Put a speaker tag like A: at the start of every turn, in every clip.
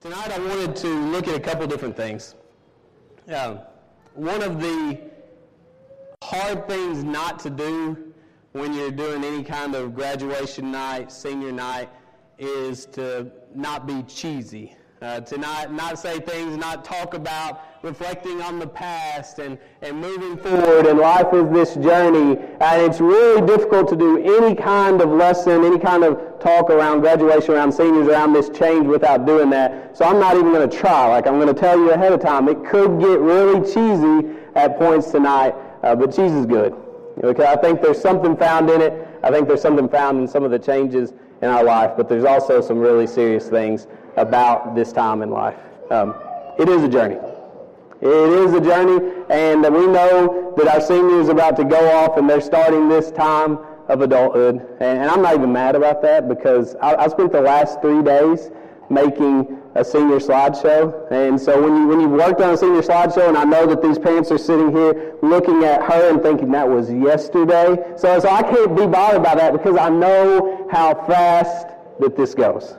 A: Tonight I wanted to look at a couple different things. Uh, one of the hard things not to do when you're doing any kind of graduation night, senior night, is to not be cheesy. Uh, to not, not say things, not talk about reflecting on the past and, and moving forward. And life is this journey. And it's really difficult to do any kind of lesson, any kind of talk around graduation, around seniors, around this change without doing that. So I'm not even going to try. Like I'm going to tell you ahead of time. It could get really cheesy at points tonight, uh, but cheese is good. Okay, I think there's something found in it. I think there's something found in some of the changes in our life, but there's also some really serious things about this time in life. Um, it is a journey. It is a journey, and we know that our senior is about to go off and they're starting this time of adulthood. And, I'm not even mad about that because I, I spent the last three days making a senior slideshow. And so when you when you've worked on a senior slideshow, and I know that these parents are sitting here looking at her and thinking that was yesterday. So, so I can't be bothered by that because I know how fast that this goes.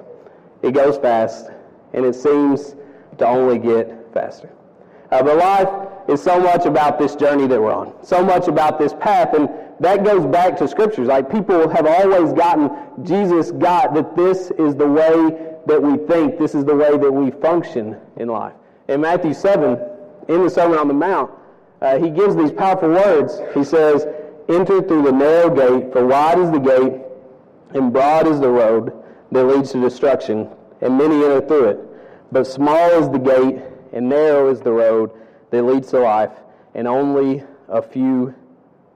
A: It goes fast, and it seems to only get faster. Uh, but life is so much about this journey that we're on, so much about this path, and that goes back to scriptures. Like people have always gotten, Jesus got that this is the way that we think, this is the way that we function in life. In Matthew 7, in the Sermon on the Mount, uh, he gives these powerful words. He says, Enter through the narrow gate, for wide is the gate, and broad is the road that leads to destruction, and many enter through it. But small is the gate, and narrow is the road that leads to life, and only a few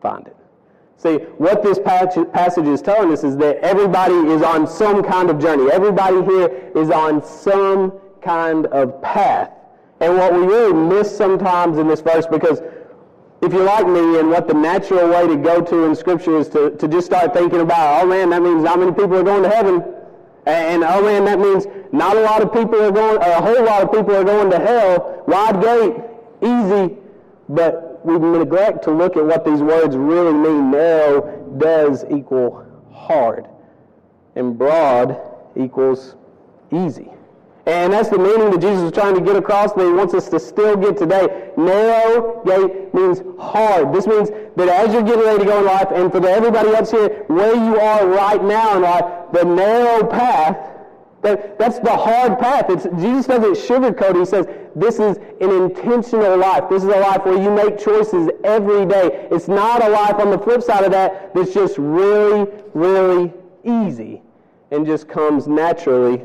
A: find it. See, what this passage is telling us is that everybody is on some kind of journey. Everybody here is on some kind of path. And what we really miss sometimes in this verse, because if you're like me and what the natural way to go to in Scripture is to, to just start thinking about, oh man, that means not many people are going to heaven. And, oh man, that means not a lot of people are going, a whole lot of people are going to hell. Wide gate, easy. But we neglect to look at what these words really mean. Narrow does equal hard, and broad equals easy. And that's the meaning that Jesus is trying to get across that he wants us to still get today. Narrow gate means hard. This means that as you're getting ready to go in life, and for everybody else here, where you are right now in life, the narrow path, that, that's the hard path. It's, Jesus doesn't sugarcoat. He says, this is an intentional life. This is a life where you make choices every day. It's not a life on the flip side of that that's just really, really easy and just comes naturally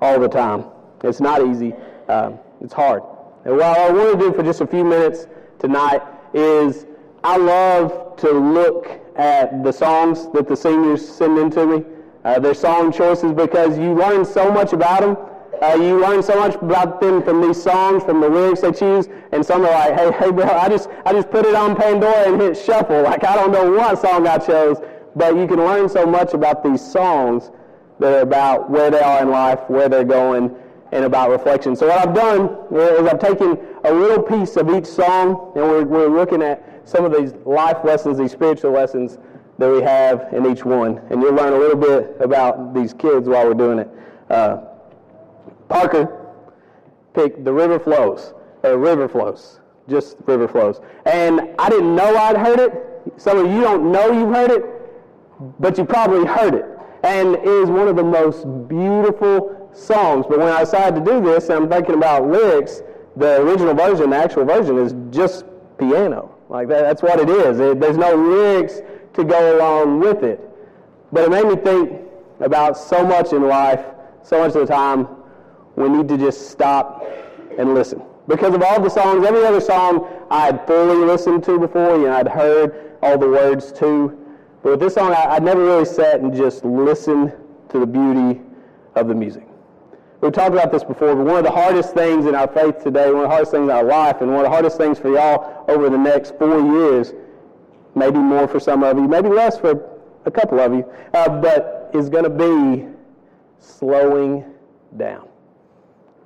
A: all the time. It's not easy. Um, it's hard. And what I want to do for just a few minutes tonight is I love to look at the songs that the seniors send in to me, uh, their song choices, because you learn so much about them. Uh, you learn so much about them from these songs, from the lyrics they choose, and some are like, "Hey, hey, bro, I just, I just put it on Pandora and hit shuffle. Like I don't know what song I chose, but you can learn so much about these songs that are about where they are in life, where they're going, and about reflection. So what I've done is I've taken a little piece of each song, and we're, we're looking at some of these life lessons, these spiritual lessons that we have in each one. And you'll learn a little bit about these kids while we're doing it. Uh, Parker picked The River Flows, or River Flows, just River Flows. And I didn't know I'd heard it. Some of you don't know you've heard it, but you probably heard it. And it is one of the most beautiful songs. But when I decided to do this, I'm thinking about lyrics. The original version, the actual version, is just piano. Like that, that's what it is. It, there's no lyrics to go along with it. But it made me think about so much in life, so much of the time, we need to just stop and listen. Because of all the songs, every other song I had fully listened to before, you know, I'd heard all the words to. But with this song, I, I'd never really sat and just listened to the beauty of the music. We've talked about this before, but one of the hardest things in our faith today, one of the hardest things in our life, and one of the hardest things for y'all over the next four years, maybe more for some of you, maybe less for a couple of you, uh, but is going to be slowing down.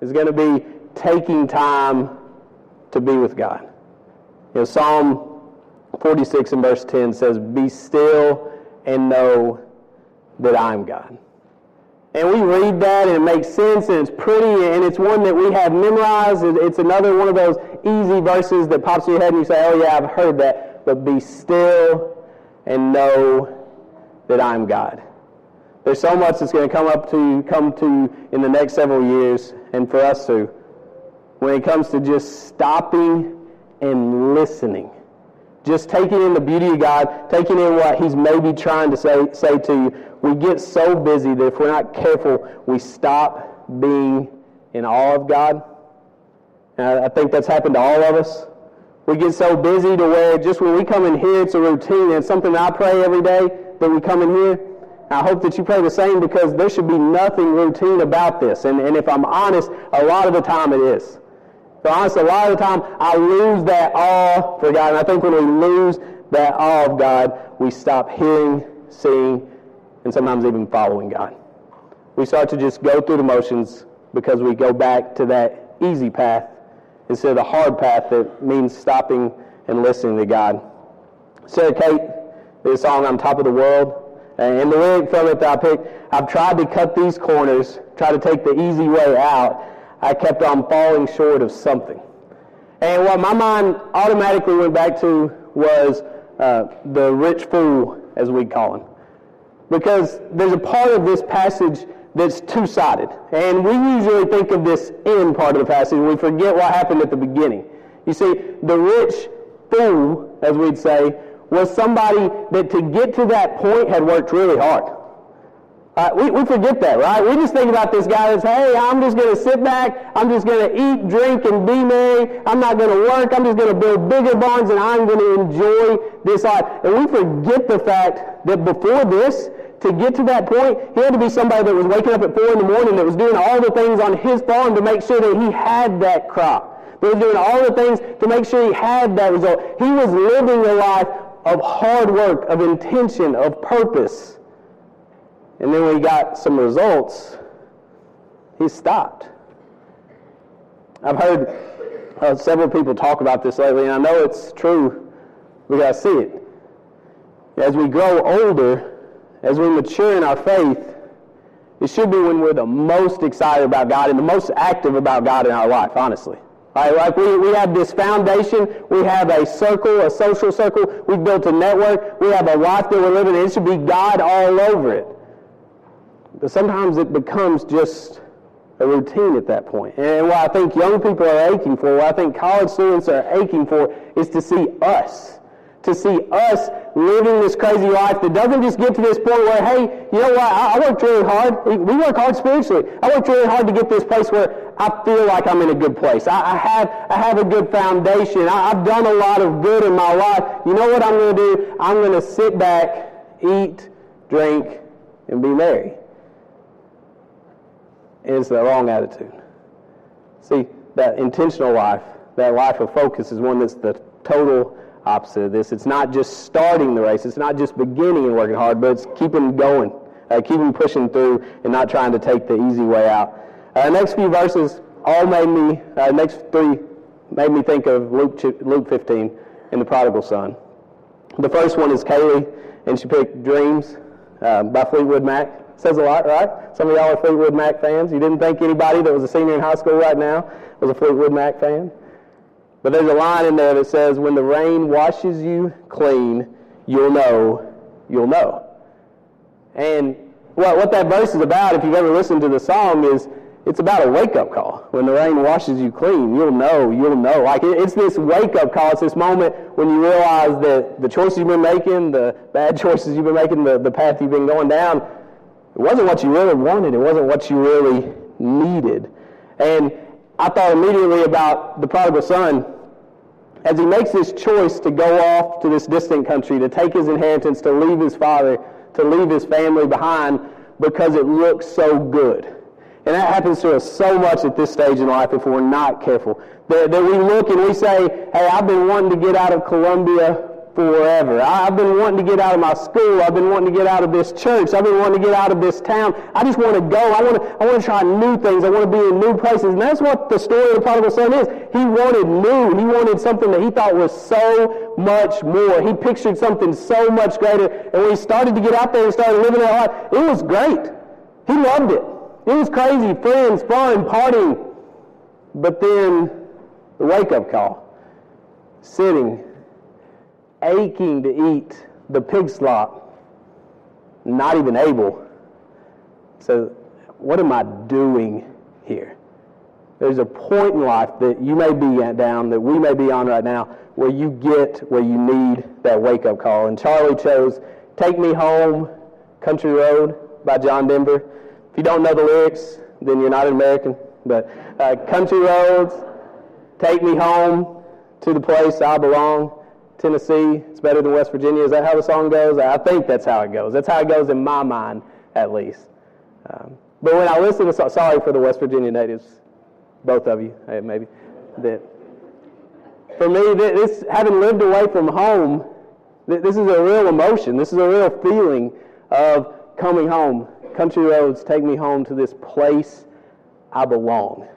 A: It's going to be taking time to be with God. You know, Psalm 46 and verse 10 says, Be still and know that I'm God. And we read that and it makes sense and it's pretty and it's one that we have memorized. It's another one of those easy verses that pops in your head and you say, oh yeah, I've heard that. But be still and know that I'm God. There's so much that's going to come up to come to in the next several years and for us to when it comes to just stopping and listening. Just taking in the beauty of God, taking in what He's maybe trying to say, say to you. We get so busy that if we're not careful, we stop being in awe of God. And I think that's happened to all of us. We get so busy to where just when we come in here, it's a routine. It's something I pray every day that we come in here. I hope that you pray the same because there should be nothing routine about this. And, and if I'm honest, a lot of the time it is. So honestly, a lot of the time I lose that awe for God. And I think when we lose that awe of God, we stop hearing, seeing, and sometimes even following God. We start to just go through the motions because we go back to that easy path instead of the hard path that means stopping and listening to God. Sarah Kate, this song, On Top of the World, and the lyric from it that I picked, I've tried to cut these corners, try to take the easy way out, I kept on falling short of something. And what my mind automatically went back to was uh, the rich fool, as we call him. Because there's a part of this passage that's two-sided. And we usually think of this end part of the passage, and we forget what happened at the beginning. You see, the rich fool, as we'd say, was somebody that to get to that point had worked really hard. Uh, we, we forget that, right? We just think about this guy as, hey, I'm just going to sit back, I'm just going to eat, drink, and be merry. I'm not going to work. I'm just going to build bigger barns, and I'm going to enjoy this life. And we forget the fact that before this, to get to that point, he had to be somebody that was waking up at 4 in the morning, that was doing all the things on his farm to make sure that he had that crop. That was doing all the things to make sure he had that result. He was living a life of hard work, of intention, of purpose. And then when he got some results, he stopped. I've heard uh, several people talk about this lately, and I know it's true. We got to see it. As we grow older, as we mature in our faith, it should be when we're the most excited about God and the most active about God in our life, honestly. Right, like we, we have this foundation, we have a circle, a social circle, we've built a network, we have a life that we're living, and it should be God all over it. But sometimes it becomes just a routine at that point. And what I think young people are aching for, what I think college students are aching for, is to see us to see us living this crazy life that doesn't just get to this point where, hey, you know what, I, I worked really hard. We work hard spiritually. I worked really hard to get this place where I feel like I'm in a good place. I, I have, I have a good foundation. I, I've done a lot of good in my life. You know what I'm going to do? I'm going to sit back, eat, drink, and be merry. It's the wrong attitude. See, that intentional life, that life of focus is one that's the total opposite of this. It's not just starting the race. It's not just beginning and working hard, but it's keeping going, uh, keeping pushing through, and not trying to take the easy way out. Uh, next few verses all made me, uh, next three made me think of Luke, Luke 15 and the prodigal son. The first one is Kaylee, and she picked Dreams uh, by Fleetwood Mac. Says a lot, right? Some of y'all are Fleetwood Mac fans. You didn't think anybody that was a senior in high school right now was a Fleetwood Mac fan? But there's a line in there that says, when the rain washes you clean, you'll know, you'll know. And what, what that verse is about, if you've ever listened to the song, is it's about a wake-up call. When the rain washes you clean, you'll know, you'll know. Like it's this wake-up call. It's this moment when you realize that the choices you've been making, the bad choices you've been making, the, the path you've been going down, it wasn't what you really wanted. It wasn't what you really needed. And I thought immediately about the prodigal son as he makes this choice to go off to this distant country, to take his inheritance, to leave his father, to leave his family behind because it looks so good. And that happens to us so much at this stage in life if we're not careful. That, that we look and we say, hey, I've been wanting to get out of Columbia forever. I've been wanting to get out of my school. I've been wanting to get out of this church. I've been wanting to get out of this town. I just want to go. I want to, I want to try new things. I want to be in new places. And that's what the story of the prodigal son is. He wanted new. He wanted something that he thought was so much more. He pictured something so much greater. And when he started to get out there and started living that life, it was great. He loved it. It was crazy, friends, fun, partying. But then the wake up call, sitting, aching to eat the pig slop, not even able. So, what am I doing here? There's a point in life that you may be at down, that we may be on right now, where you get where you need that wake up call. And Charlie chose Take Me Home, Country Road by John Denver. If you don't know the lyrics, then you're not an American. But uh, Country Roads, Take Me Home to the Place I Belong, Tennessee. It's better than West Virginia. Is that how the song goes? I think that's how it goes. That's how it goes in my mind, at least. Um, but when I listen to, sorry for the West Virginia natives, both of you, maybe, that for me, this having lived away from home, this is a real emotion. This is a real feeling of coming home. Country roads take me home to this place I belong.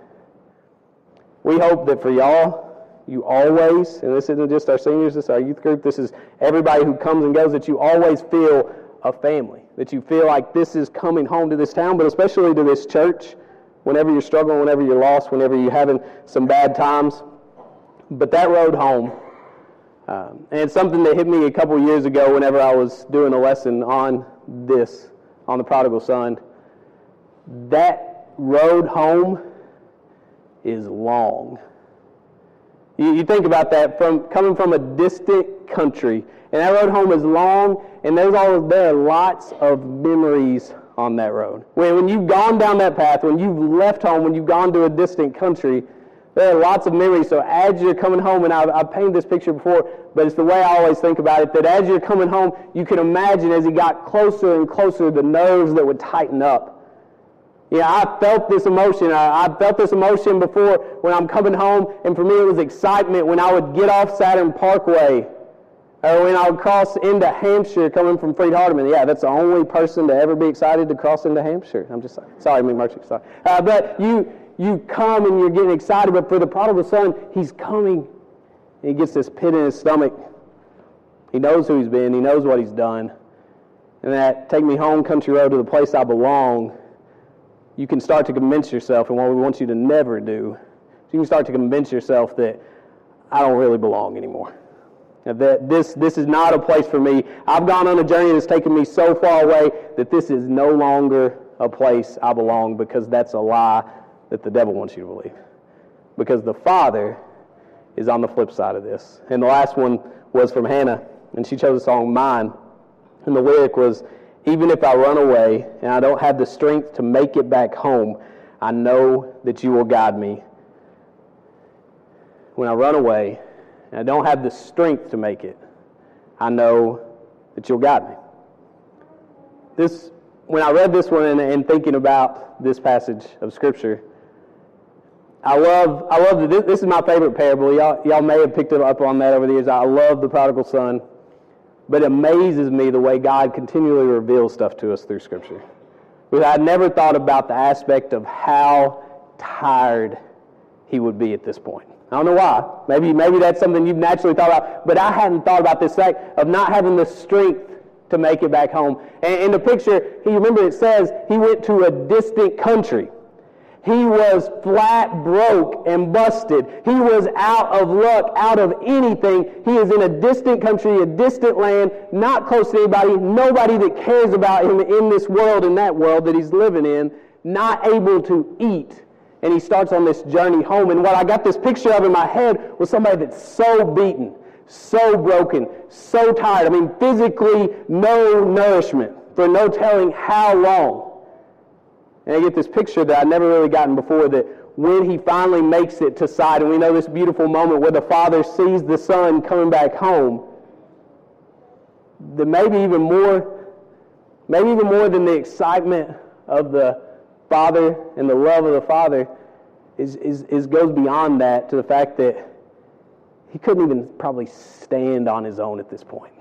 A: We hope that for y'all, you always, and this isn't just our seniors, this is our youth group, this is everybody who comes and goes, that you always feel a family, that you feel like this is coming home to this town, but especially to this church whenever you're struggling, whenever you're lost, whenever you're having some bad times. But that road home, um, and it's something that hit me a couple years ago whenever I was doing a lesson on this, on the prodigal son. That road home is long. You, you think about that from coming from a distant country, and that road home is long, and there's all there are lots of memories on that road. When, when you've gone down that path, when you've left home, when you've gone to a distant country, there are lots of memories. So as you're coming home, and I've, I've painted this picture before, but it's the way I always think about it, that as you're coming home, you can imagine as he got closer and closer, the nerves that would tighten up. Yeah, I felt this emotion. I, I, felt this emotion before when I'm coming home, and for me it was excitement when I would get off Saturn Parkway or when I would cross into Hampshire coming from Freed Hardeman. Yeah, that's the only person to ever be excited to cross into Hampshire. I'm just sorry, sorry McMurtry, sorry. Uh, but you, you come and you're getting excited, but for the prodigal son, he's coming. And he gets this pit in his stomach. He knows who he's been, he knows what he's done. And that take me home, country road, to the place I belong you can start to convince yourself, and what we want you to never do, you can start to convince yourself that I don't really belong anymore. That this, this is not a place for me. I've gone on a journey that's taken me so far away that this is no longer a place I belong because that's a lie that the devil wants you to believe. Because the Father is on the flip side of this. And the last one was from Hannah, and she chose the song Mine. And the lyric was, even if I run away and I don't have the strength to make it back home, I know that you will guide me. When I run away and I don't have the strength to make it, I know that you'll guide me. This, when I read this one and, and thinking about this passage of Scripture, I love, I love this, this is my favorite parable. Y'all, y'all may have picked it up on that over the years. I love the prodigal son. But it amazes me the way God continually reveals stuff to us through Scripture. I never thought about the aspect of how tired he would be at this point. I don't know why. Maybe, maybe that's something you've naturally thought about, but I hadn't thought about this fact of not having the strength to make it back home. And in the picture, he remember it says he went to a distant country. He was flat broke and busted. He was out of luck, out of anything. He is in a distant country, a distant land, not close to anybody, nobody that cares about him in this world, in that world that he's living in, not able to eat. And he starts on this journey home. And what I got this picture of in my head was somebody that's so beaten, so broken, so tired. I mean, physically, no nourishment for no telling how long. And I get this picture that I'd never really gotten before that when he finally makes it to side, and we know this beautiful moment where the father sees the son coming back home, that maybe even more, maybe even more than the excitement of the father and the love of the father, is, is, is goes beyond that to the fact that he couldn't even probably stand on his own at this point.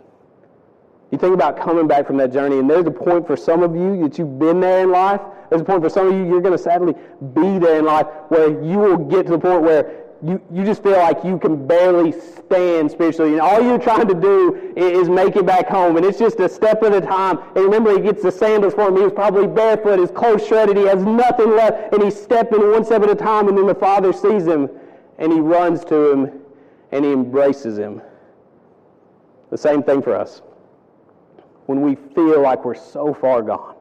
A: You think about coming back from that journey, and there's a point for some of you that you've been there in life. There's a point for some of you, you're going to sadly be there in life where you will get to the point where you, you just feel like you can barely stand spiritually. And all you're trying to do is make it back home. And it's just a step at a time. And remember, he gets the sandals for him. He was probably barefoot, his clothes shredded. He has nothing left. And he's stepping one step at a time. And then the father sees him and he runs to him and he embraces him. The same thing for us. When we feel like we're so far gone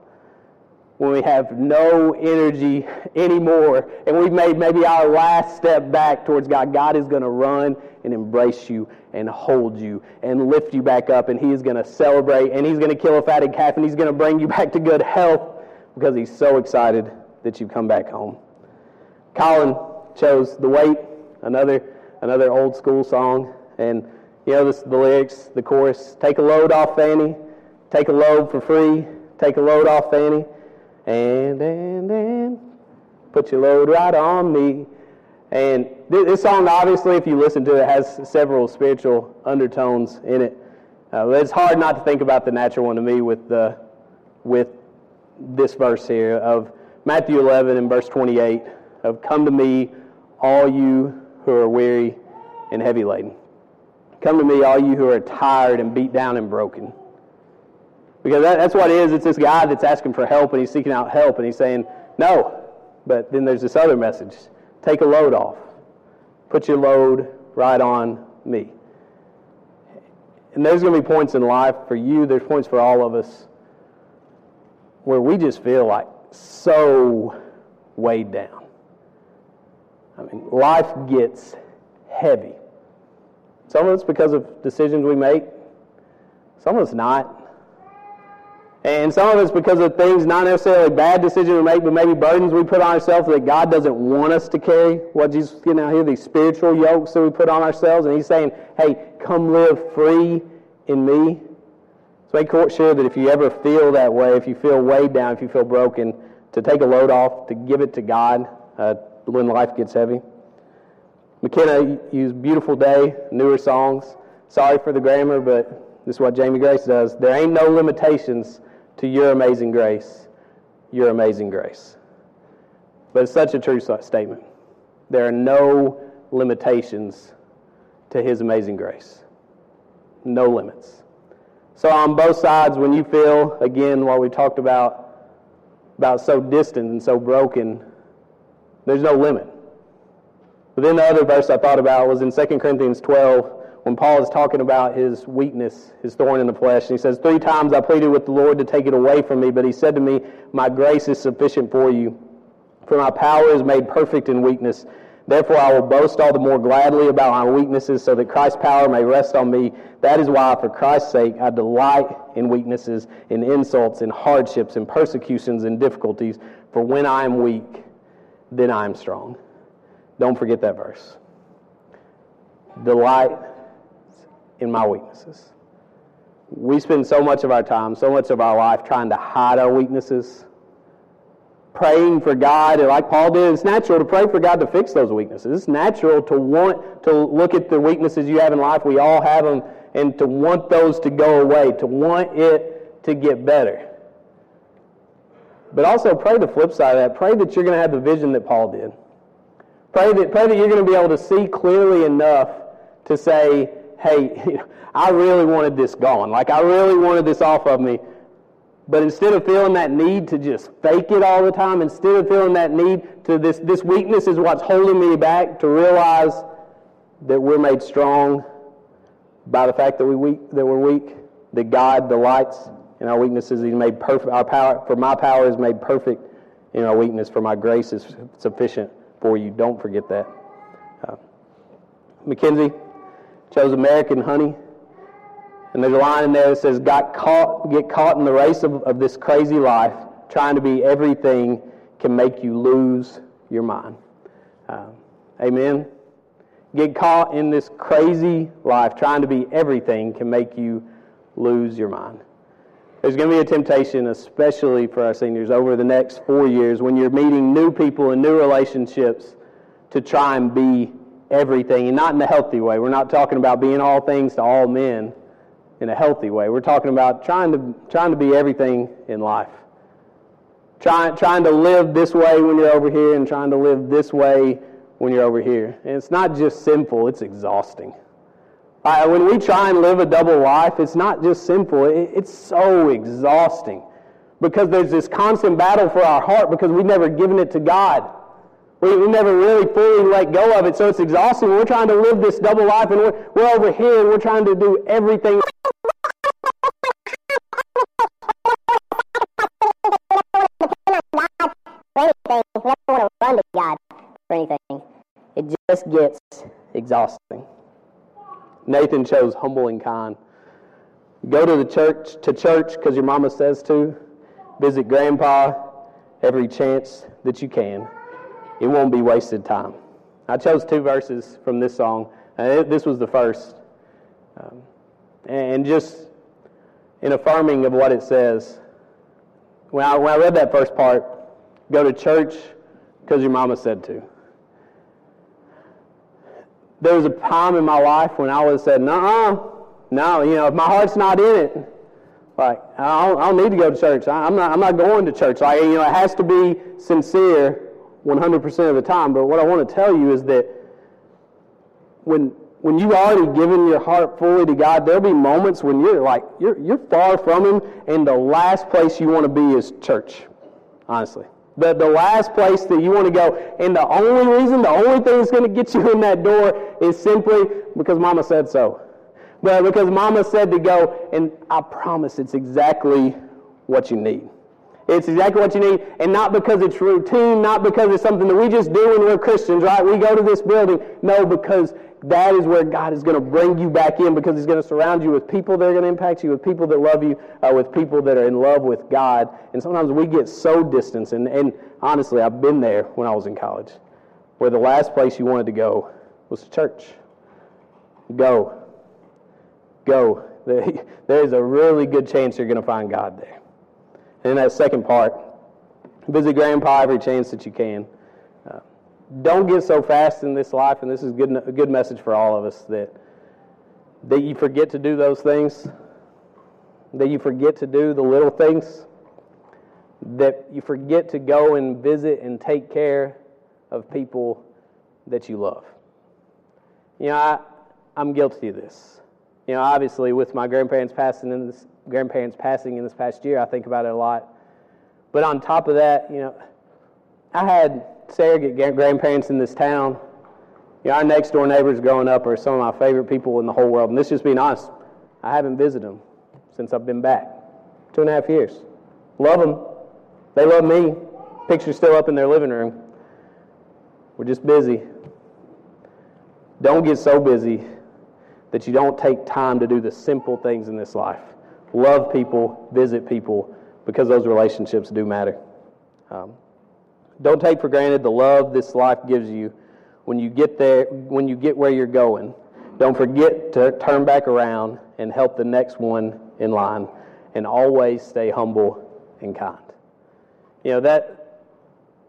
A: when we have no energy anymore and we've made maybe our last step back towards God, God is going to run and embrace you and hold you and lift you back up and He is going to celebrate and He's going to kill a fatted calf and He's going to bring you back to good health because He's so excited that you've come back home. Colin chose The Weight, another, another old school song. And you know this, the lyrics, the chorus, take a load off Fanny, take a load for free, take a load off Fanny and, and, and, put your load right on me. And this song, obviously, if you listen to it, has several spiritual undertones in it. Uh, it's hard not to think about the natural one to me with, the, with this verse here of Matthew 11 and verse 28 of Come to me, all you who are weary and heavy laden. Come to me, all you who are tired and beat down and broken because that, that's what it is. It's this guy that's asking for help and he's seeking out help and he's saying, no. But then there's this other message take a load off, put your load right on me. And there's going to be points in life for you, there's points for all of us where we just feel like so weighed down. I mean, life gets heavy. Some of it's because of decisions we make, some of it's not. And some of it's because of things, not necessarily bad decisions we make, but maybe burdens we put on ourselves that God doesn't want us to carry. What Jesus is getting out here, these spiritual yokes that we put on ourselves. And He's saying, hey, come live free in me. So make sure that if you ever feel that way, if you feel weighed down, if you feel broken, to take a load off, to give it to God uh, when life gets heavy. McKenna used Beautiful Day, newer songs. Sorry for the grammar, but this is what Jamie Grace does. There ain't no limitations to your amazing grace, your amazing grace. But it's such a true statement. There are no limitations to his amazing grace. No limits. So on both sides, when you feel, again, what we talked about, about so distant and so broken, there's no limit. But then the other verse I thought about was in 2 Corinthians 12, when Paul is talking about his weakness, his thorn in the flesh. And he says, Three times I pleaded with the Lord to take it away from me, but he said to me, My grace is sufficient for you, for my power is made perfect in weakness. Therefore, I will boast all the more gladly about my weaknesses, so that Christ's power may rest on me. That is why, for Christ's sake, I delight in weaknesses, in insults, in hardships, in persecutions, in difficulties. For when I am weak, then I am strong. Don't forget that verse. Delight in my weaknesses. We spend so much of our time, so much of our life trying to hide our weaknesses, praying for God. And like Paul did, it's natural to pray for God to fix those weaknesses. It's natural to want to look at the weaknesses you have in life. We all have them, and to want those to go away, to want it to get better. But also pray the flip side of that. Pray that you're going to have the vision that Paul did. Pray that, pray that you're going to be able to see clearly enough to say, hey, I really wanted this gone. Like, I really wanted this off of me. But instead of feeling that need to just fake it all the time, instead of feeling that need to this, this weakness is what's holding me back, to realize that we're made strong by the fact that, we weak, that we're weak, that God delights in our weaknesses. He's made perfect. Our power, for my power is made perfect in our weakness, for my grace is sufficient for you. Don't forget that. Uh, Mackenzie chose American honey. And there's a line in there that says, Got caught, get caught in the race of, of this crazy life, trying to be everything can make you lose your mind. Uh, amen. Get caught in this crazy life, trying to be everything can make you lose your mind. There's going to be a temptation, especially for our seniors, over the next four years when you're meeting new people and new relationships to try and be everything, and not in a healthy way. We're not talking about being all things to all men in a healthy way. We're talking about trying to, trying to be everything in life. Trying, trying to live this way when you're over here and trying to live this way when you're over here. And it's not just simple, it's exhausting. Uh, when we try and live a double life, it's not just simple, it, it's so exhausting because there's this constant battle for our heart because we've never given it to God. We, we never really fully let go of it, so it's exhausting. We're trying to live this double life, and we're, we're over here and we're trying to do everything.
B: run to God for anything. It just gets exhausting.
A: Nathan chose humble and kind. Go to the church to church because your mama says to. Visit grandpa every chance that you can. It won't be wasted time. I chose two verses from this song. Uh, this was the first. Um, and just in affirming of what it says, when I, when I read that first part, go to church because your mama said to. There was a time in my life when I was said, no, no, you know, if my heart's not in it, like I don't, I don't need to go to church. I, am not, I'm not going to church. Like you know, it has to be sincere 100% of the time. But what I want to tell you is that when when you've already given your heart fully to God, there'll be moments when you're like you're you're far from Him, and the last place you want to be is church. Honestly, the the last place that you want to go, and the only reason, the only thing that's going to get you in that door is simply because Mama said so. But because Mama said to go, and I promise it's exactly what you need. It's exactly what you need, and not because it's routine, not because it's something that we just do when we're Christians, right? We go to this building. No, because that is where God is going to bring you back in because He's going to surround you with people that are going to impact you, with people that love you, uh, with people that are in love with God. And sometimes we get so distant. And, and honestly, I've been there when I was in college, where the last place you wanted to go was to church. Go. Go. There is a really good chance you're going to find God there. And in that second part, visit Grandpa every chance that you can. Uh, don't get so fast in this life, and this is good, a good message for all of us, that, that you forget to do those things, that you forget to do the little things, that you forget to go and visit and take care of people that you love. You know, I, I'm guilty of this. You know, obviously, with my grandparents passing in this grandparents passing in this past year, I think about it a lot. But on top of that, you know, I had surrogate grandparents in this town. You know, our next door neighbors growing up are some of my favorite people in the whole world. And this just being honest, I haven't visited them since I've been back. Two and a half years. Love them. They love me. Picture's still up in their living room. We're just busy. Don't get so busy that you don't take time to do the simple things in this life love people, visit people, because those relationships do matter. Um, don't take for granted the love this life gives you when you get there, when you get where you're going. Don't forget to turn back around and help the next one in line, and always stay humble and kind. You know that.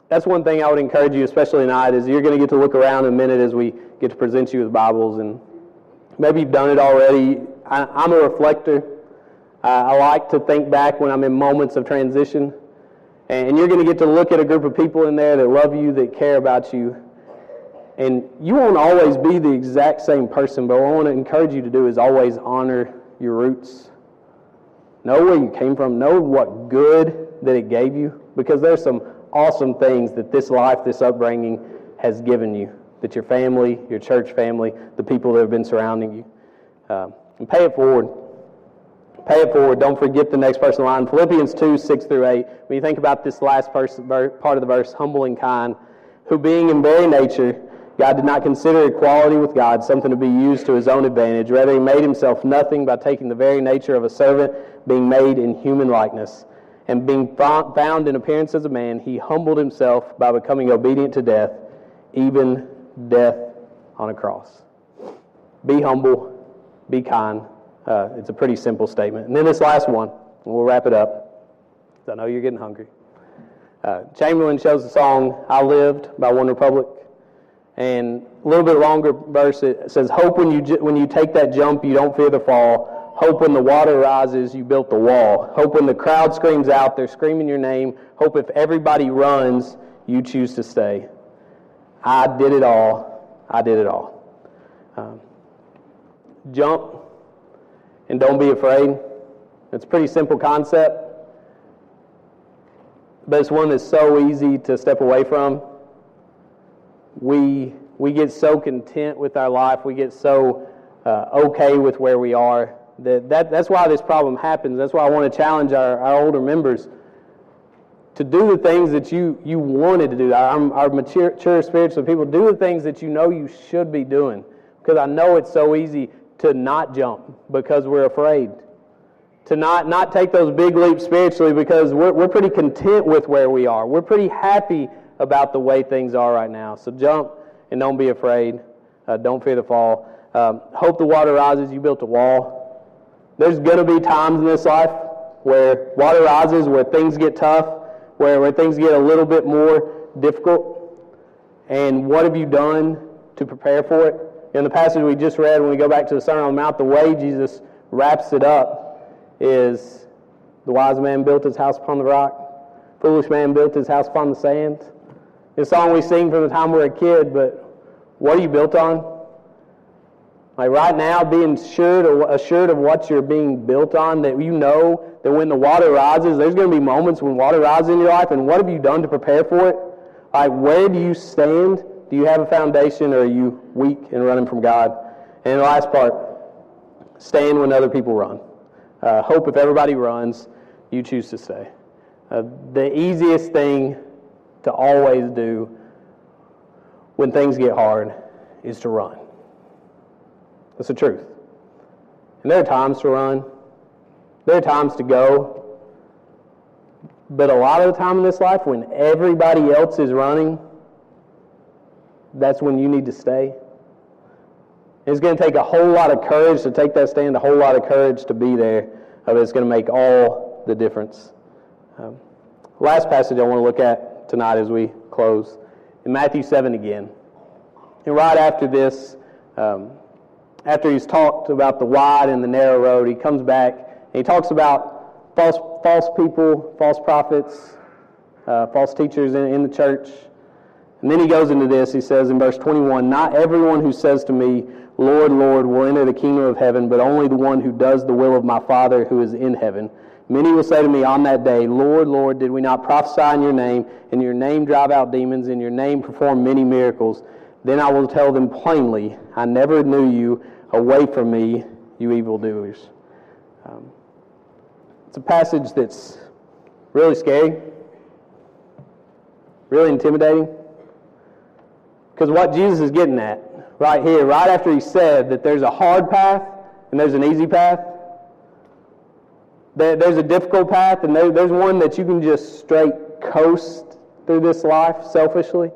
A: That's one thing I would encourage you, especially tonight, is you're going to get to look around a minute as we get to present you with Bibles, and maybe you've done it already. I, I'm a reflector. Uh, I like to think back when I'm in moments of transition. And you're going to get to look at a group of people in there that love you, that care about you. And you won't always be the exact same person, but what I want to encourage you to do is always honor your roots. Know where you came from. Know what good that it gave you. Because there's some awesome things that this life, this upbringing has given you. That your family, your church family, the people that have been surrounding you. Uh, and pay it forward. Pay it forward. Don't forget the next person in line. Philippians 2, 6 through 8. When you think about this last person, part of the verse, humble and kind, who being in very nature, God did not consider equality with God something to be used to his own advantage. Rather, he made himself nothing by taking the very nature of a servant, being made in human likeness. And being found in appearance as a man, he humbled himself by becoming obedient to death, even death on a cross. Be humble, be kind, uh, it's a pretty simple statement. And then this last one, and we'll wrap it up. I know you're getting hungry. Uh, Chamberlain chose the song I Lived by OneRepublic. And a little bit longer verse, it says, Hope when you, when you take that jump, you don't fear the fall. Hope when the water rises, you built the wall. Hope when the crowd screams out, they're screaming your name. Hope if everybody runs, you choose to stay. I did it all. I did it all. Um, jump and don't be afraid. It's a pretty simple concept, but it's one that's so easy to step away from. We, we get so content with our life, we get so uh, okay with where we are. That, that, that's why this problem happens. That's why I want to challenge our, our older members to do the things that you, you wanted to do. Our, our mature, mature spiritual people, do the things that you know you should be doing. Because I know it's so easy to not jump because we're afraid. To not, not take those big leaps spiritually because we're, we're pretty content with where we are. We're pretty happy about the way things are right now. So jump and don't be afraid. Uh, don't fear the fall. Um, hope the water rises. You built a wall. There's going to be times in this life where water rises, where things get tough where, where things get a little bit more difficult. And what have you done to prepare for it? In the passage we just read, when we go back to the Sermon on the Mount, the way Jesus wraps it up is the wise man built his house upon the rock, foolish man built his house upon the sand. It's a song we sing from the time we were a kid, but what are you built on? Like right now, being assured of, assured of what you're being built on, that you know that when the water rises, there's going to be moments when water rises in your life, and what have you done to prepare for it? Like, where do you stand? Do you have a foundation, or are you weak and running from God? And the last part, stand when other people run. Uh, hope if everybody runs, you choose to stay. Uh, the easiest thing to always do when things get hard is to run. That's the truth. And there are times to run, there are times to go. But a lot of the time in this life, when everybody else is running, that's when you need to stay. It's going to take a whole lot of courage to take that stand, a whole lot of courage to be there. But it's going to make all the difference. Um, last passage I want to look at tonight as we close in Matthew 7 again. And right after this, um, after he's talked about the wide and the narrow road, he comes back and he talks about false, false people, false prophets, uh, false teachers in, in the church. And then he goes into this. He says in verse 21 Not everyone who says to me, Lord, Lord, will enter the kingdom of heaven, but only the one who does the will of my Father who is in heaven. Many will say to me on that day, Lord, Lord, did we not prophesy in your name, in your name drive out demons, in your name perform many miracles? Then I will tell them plainly, I never knew you. Away from me, you evildoers. Um, it's a passage that's really scary, really intimidating. Because what Jesus is getting at right here, right after he said that there's a hard path and there's an easy path, there's a difficult path and there's one that you can just straight coast through this life selfishly.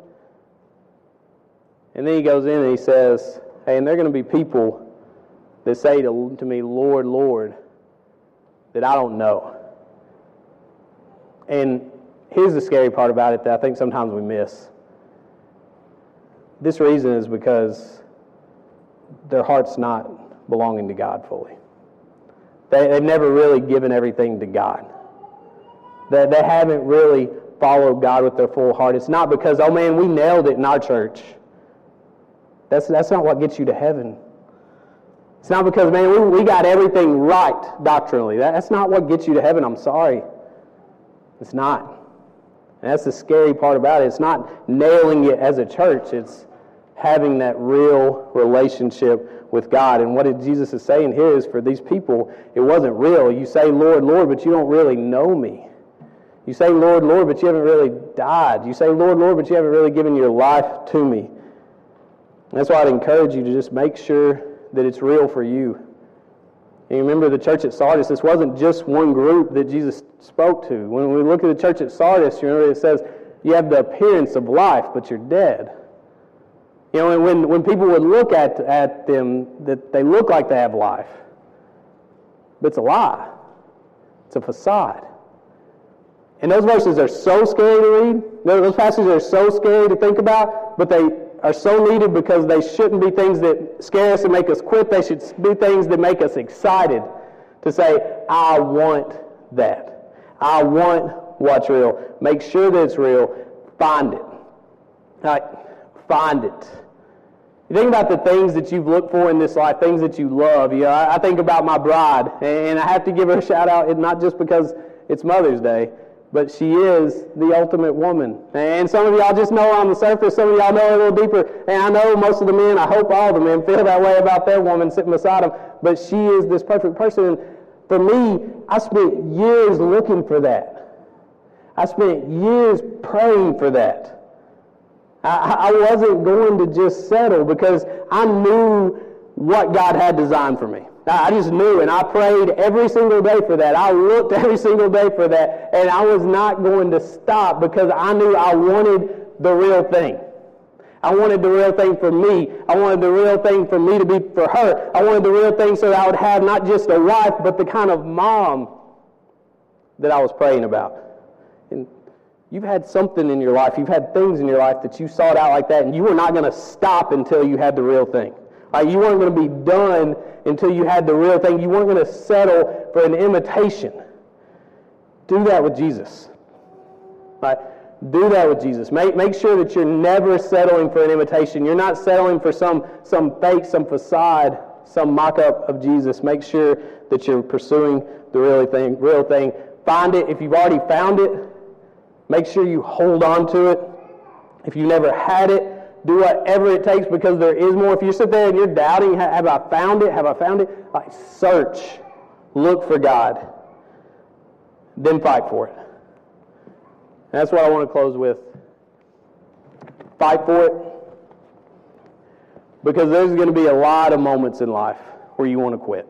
A: And then he goes in and he says, Hey, and there are going to be people that say to, to me, Lord, Lord, that I don't know. And here's the scary part about it that I think sometimes we miss. This reason is because their heart's not belonging to God fully. They, have never really given everything to God. They, they haven't really followed God with their full heart. It's not because, oh man, we nailed it in our church. That's, that's not what gets you to heaven. It's not because, man, we, we got everything right doctrinally. That, that's not what gets you to heaven. I'm sorry. It's not. And that's the scary part about it. It's not nailing it as a church, it's having that real relationship with God. And what Jesus is saying here is for these people, it wasn't real. You say, Lord, Lord, but you don't really know me. You say, Lord, Lord, but you haven't really died. You say, Lord, Lord, but you haven't really given your life to me. that's why I'd encourage you to just make sure that it's real for you. And you remember the church at Sardis, this wasn't just one group that Jesus spoke to. When we look at the church at Sardis, you remember it says, you have the appearance of life, but you're dead. You know, and when, when people would look at, at them, that they look like they have life. But it's a lie. It's a facade. And those verses are so scary to read. Those passages are so scary to think about, but they are so needed because they shouldn't be things that scare us and make us quit. They should be things that make us excited to say, I want that. I want what's real. Make sure that it's real. Find it. Right. find it. You think about the things that you've looked for in this life, things that you love. You know, I, I think about my bride, and I have to give her a shout out, not just because it's Mother's Day, but she is the ultimate woman. And some of y'all just know on the surface, some of y'all know a little deeper. And I know most of the men, I hope all the men feel that way about their woman sitting beside them. But she is this perfect person. And for me, I spent years looking for that. I spent years praying for that. I, I wasn't going to just settle because I knew what God had designed for me. I just knew, and I prayed every single day for that. I looked every single day for that, and I was not going to stop because I knew I wanted the real thing. I wanted the real thing for me. I wanted the real thing for me to be for her. I wanted the real thing so that I would have not just a wife, but the kind of mom that I was praying about. And you've had something in your life, you've had things in your life that you sought out like that, and you were not going to stop until you had the real thing. Like you weren't going to be done until you had the real thing. You weren't going to settle for an imitation. Do that with Jesus. Do that with Jesus. Make, make sure that you're never settling for an imitation. You're not settling for some, some fake, some facade, some mock up of Jesus. Make sure that you're pursuing the real thing, real thing. Find it. If you've already found it, make sure you hold on to it. If you never had it, do whatever it takes because there is more. If you sit there and you're doubting, have I found it? Have I found it? Like, search. Look for God. Then fight for it. And that's what I want to close with. Fight for it. Because there's going to be a lot of moments in life where you want to quit.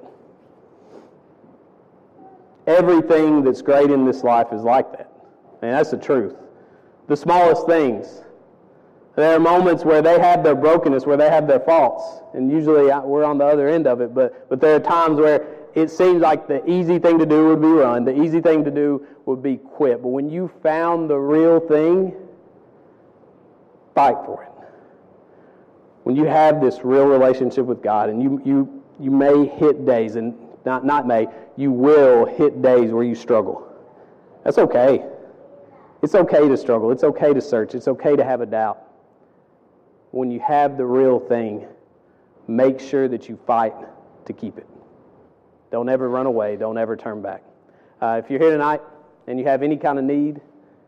A: Everything that's great in this life is like that. And that's the truth. The smallest things there are moments where they have their brokenness, where they have their faults, and usually uh, we're on the other end of it. But, but there are times where it seems like the easy thing to do would be run, the easy thing to do would be quit. But when you found the real thing, fight for it. When you have this real relationship with God, and you, you, you may hit days, and not, not may, you will hit days where you struggle. That's okay. It's okay to struggle. It's okay to search. It's okay to have a doubt when you have the real thing, make sure that you fight to keep it. Don't ever run away. Don't ever turn back. Uh, if you're here tonight and you have any kind of need,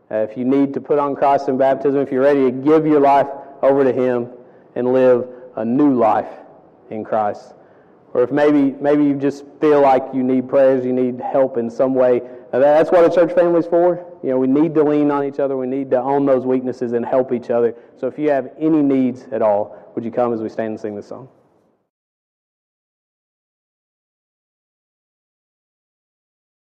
A: uh, if you need to put on Christ in baptism, if you're ready to give your life over to Him and live a new life in Christ, or if maybe maybe you just feel like you need prayers, you need help in some way, that's what a church family is for. You know, we need to lean on each other. We need to own those weaknesses and help each other. So if you have any needs at all, would you come as we stand and sing this song?